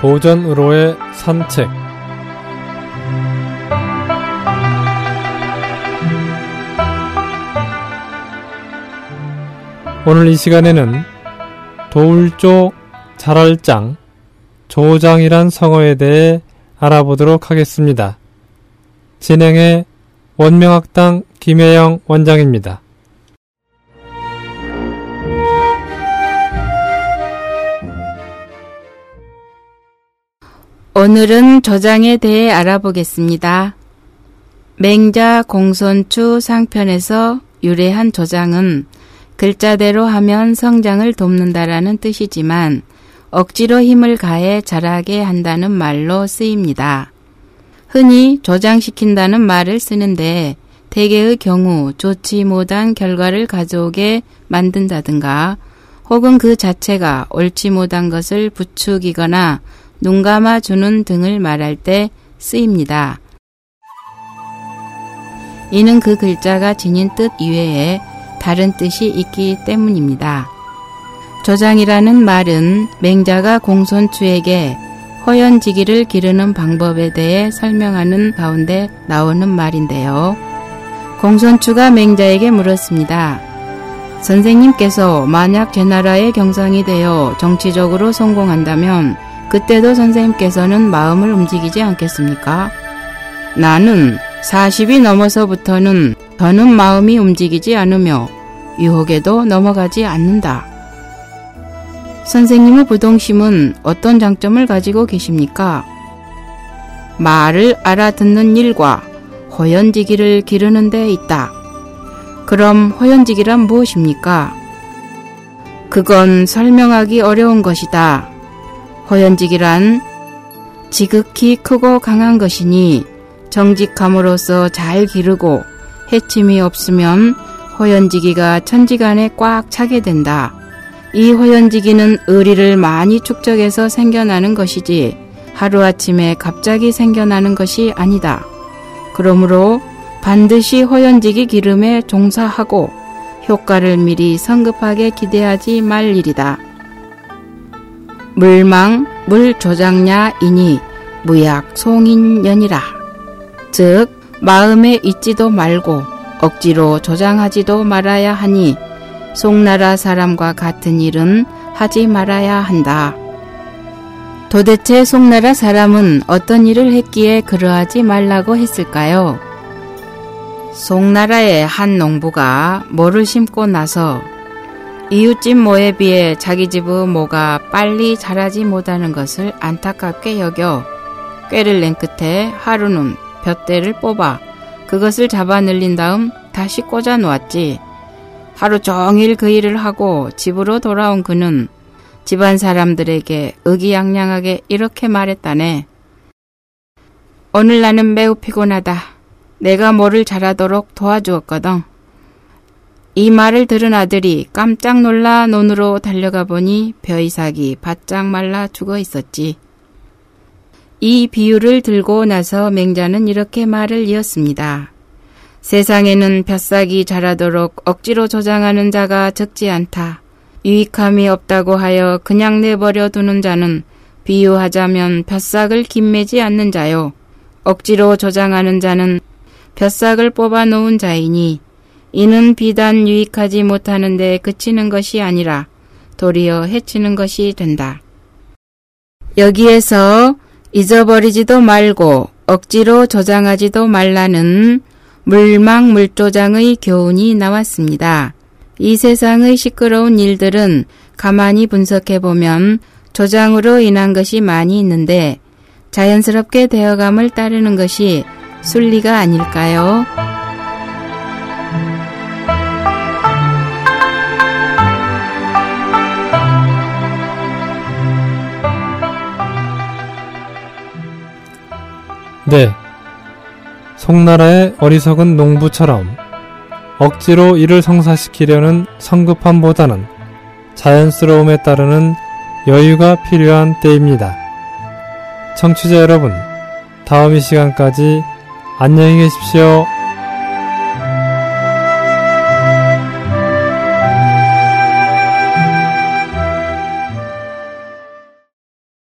고전으로의 산책 오늘 이 시간에는 도울조 자랄장 조장이란 성어에 대해 알아보도록 하겠습니다. 진행의 원명학당 김혜영 원장입니다. 오늘은 저장에 대해 알아보겠습니다. 맹자 공손추 상편에서 유래한 저장은 글자대로 하면 성장을 돕는다라는 뜻이지만 억지로 힘을 가해 자라게 한다는 말로 쓰입니다. 흔히 조장시킨다는 말을 쓰는데 대개의 경우 좋지 못한 결과를 가져오게 만든다든가 혹은 그 자체가 옳지 못한 것을 부추기거나 눈 감아 주는 등을 말할 때 쓰입니다. 이는 그 글자가 지닌 뜻 이외에 다른 뜻이 있기 때문입니다. 조장이라는 말은 맹자가 공손추에게 허연지기를 기르는 방법에 대해 설명하는 가운데 나오는 말인데요. 공손추가 맹자에게 물었습니다. 선생님께서 만약 제 나라의 경상이 되어 정치적으로 성공한다면 그때도 선생님께서는 마음을 움직이지 않겠습니까? 나는 40이 넘어서부터는 더는 마음이 움직이지 않으며 유혹에도 넘어가지 않는다. 선생님의 부동심은 어떤 장점을 가지고 계십니까? 말을 알아듣는 일과 호연지기를 기르는 데 있다. 그럼 호연지기란 무엇입니까? 그건 설명하기 어려운 것이다. 호연지기란 지극히 크고 강한 것이니 정직함으로써 잘 기르고 해침이 없으면 호연지기가 천지간에 꽉 차게 된다. 이 호연지기는 의리를 많이 축적해서 생겨나는 것이지 하루아침에 갑자기 생겨나는 것이 아니다. 그러므로 반드시 호연지기 기름에 종사하고 효과를 미리 성급하게 기대하지 말 일이다. 물망 물조장냐이니 무약 송인연이라. 즉 마음에 있지도 말고 억지로 조장하지도 말아야 하니 송나라 사람과 같은 일은 하지 말아야 한다. 도대체 송나라 사람은 어떤 일을 했기에 그러하지 말라고 했을까요? 송나라의 한 농부가 모를 심고 나서 이웃집 모에 비해 자기 집의 모가 빨리 자라지 못하는 것을 안타깝게 여겨 꾀를 낸 끝에 하루는 볕대를 뽑아 그것을 잡아 늘린 다음 다시 꽂아 놓았지. 하루 종일 그 일을 하고 집으로 돌아온 그는 집안 사람들에게 의기양양하게 이렇게 말했다네. 오늘 나는 매우 피곤하다. 내가 뭐를 잘하도록 도와주었거든. 이 말을 들은 아들이 깜짝 놀라 논으로 달려가 보니 벼이삭이 바짝 말라 죽어 있었지. 이 비유를 들고 나서 맹자는 이렇게 말을 이었습니다. 세상에는 벼싹이 자라도록 억지로 조장하는 자가 적지 않다. 유익함이 없다고 하여 그냥 내버려 두는 자는 비유하자면 벼싹을 김매지 않는 자요. 억지로 조장하는 자는 벼싹을 뽑아 놓은 자이니 이는 비단 유익하지 못하는데 그치는 것이 아니라 도리어 해치는 것이 된다. 여기에서 잊어버리지도 말고 억지로 조장하지도 말라는 물망물조장의 교훈이 나왔습니다. 이 세상의 시끄러운 일들은 가만히 분석해보면 조장으로 인한 것이 많이 있는데 자연스럽게 되어감을 따르는 것이 순리가 아닐까요? 네. 송나라의 어리석은 농부처럼 억지로 일을 성사시키려는 성급함보다는 자연스러움에 따르는 여유가 필요한 때입니다. 청취자 여러분, 다음 이 시간까지 안녕히 계십시오.